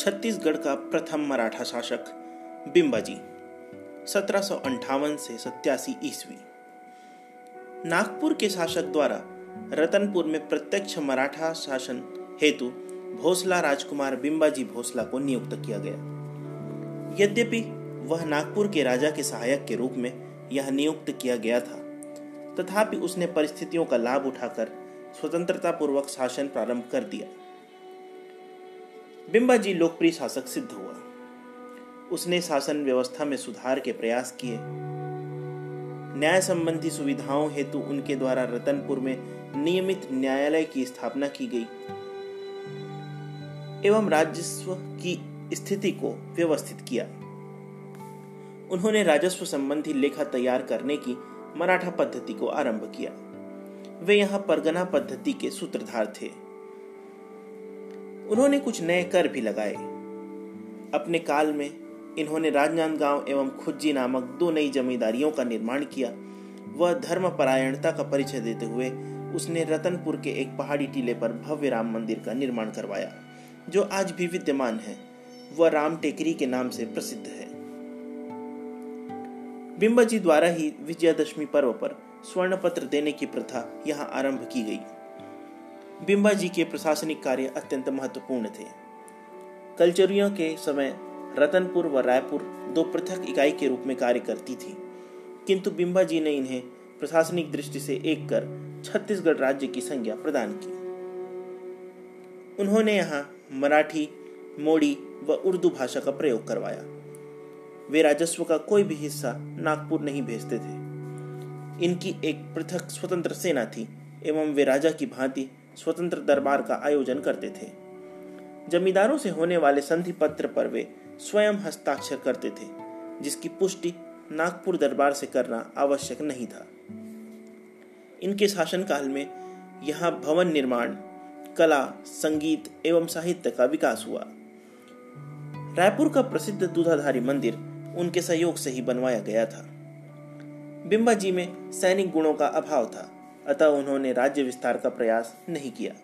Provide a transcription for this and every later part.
छत्तीसगढ़ का प्रथम मराठा शासक, बिंबाजी, सत्रह से सत्यासी ईस्वी। नागपुर के शासक द्वारा रतनपुर में प्रत्यक्ष मराठा शासन हेतु भोसला राजकुमार बिंबाजी भोसला को नियुक्त किया गया। यद्यपि वह नागपुर के राजा के सहायक के रूप में यह नियुक्त किया गया था, तथापि उसने परिस्थितियों का लाभ उठाकर स्वतंत्रता पूर्वक शासन प्रारंभ कर दिया। बिंबाजी लोकप्रिय शासक सिद्ध हुआ। उसने शासन व्यवस्था में सुधार के प्रयास किए। न्याय संबंधी सुविधाओं हेतु उनके द्वारा रतनपुर में नियमित न्यायालय की स्थापना की गई। एवं राजस्व की स्थिति को व्यवस्थित किया। उन्होंने राजस्व संबंधी लेखा तैयार करने की मराठा पद्धति को आरंभ किया। वे यहाँ परगना पद्धति के सूत्रधार थे। उन्होंने कुछ नए कर भी लगाए। अपने काल में इन्होंने राजनांदगांव एवं खुज्जी नामक दो नई जमींदारियों का निर्माण किया। वह धर्म परायणता का परिचय देते हुए उसने रतनपुर के एक पहाड़ी टीले पर भव्य राम मंदिर का निर्माण करवाया, जो आज भी विद्यमान है। वह राम टेकरी के नाम से प्रसिद्ध है। बिंबाजी द्वारा ही विजयादशमी पर्व पर स्वर्ण पत्र देने की प्रथा यहाँ आरंभ की गई। बिंबा जी के प्रशासनिक कार्य अत्यंत महत्वपूर्ण थे। कलचरियों के समय रतनपुर व रायपुर दो पृथक इकाई के रूप में कार्य करती थी। किंतु बिंबा जी ने इन्हें प्रशासनिक दृष्टि से एक कर छत्तीसगढ़ राज्य की संज्ञा प्रदान की। उन्होंने यहाँ मराठी, मोड़ी व उर्दू भाषा का प्रयोग करवाया। वे राजस्व का कोई भी हिस्सा नागपुर नहीं भेजते थे। इनकी एक पृथक स्वतंत्र सेना थी एवं वे राजा की भांति स्वतंत्र दरबार का आयोजन करते थे। जमींदारों से होने वाले संधि पत्र पर वे स्वयं हस्ताक्षर करते थे, जिसकी पुष्टि नागपुर दरबार से करना आवश्यक नहीं था। इनके शासनकाल में यहाँ भवन निर्माण, कला, संगीत एवं साहित्य का विकास हुआ। रायपुर का प्रसिद्ध दूधाधारी मंदिर उनके सहयोग से ही बनवाया गया था। बिंबा जी में सैनिक गुणों का अभाव था। अतः उन्होंने राज्य विस्तार का प्रयास नहीं किया।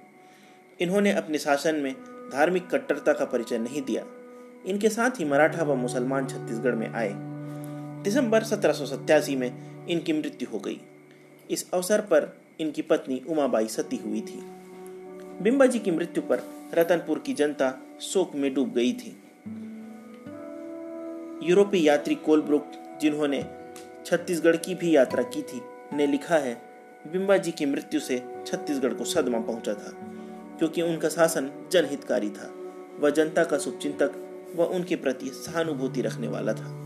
इन्होंने अपने शासन में धार्मिक कट्टरता का परिचय नहीं दिया। इनके साथ ही मराठा व मुसलमान छत्तीसगढ़ में आए। दिसंबर सत्रह में इनकी मृत्यु हो गई। इस अवसर पर इनकी पत्नी उमाबाई सती हुई थी। बिंबा जी की मृत्यु पर रतनपुर की जनता शोक में डूब गई थी। यूरोपीय यात्री कोलब्रुक, जिन्होंने छत्तीसगढ़ की भी यात्रा की थी, ने लिखा है बिंबा जी की मृत्यु से छत्तीसगढ़ को सदमा पहुँचा था, क्योंकि उनका शासन जनहितकारी था। वह जनता का शुभचिंतक व उनके प्रति सहानुभूति रखने वाला था।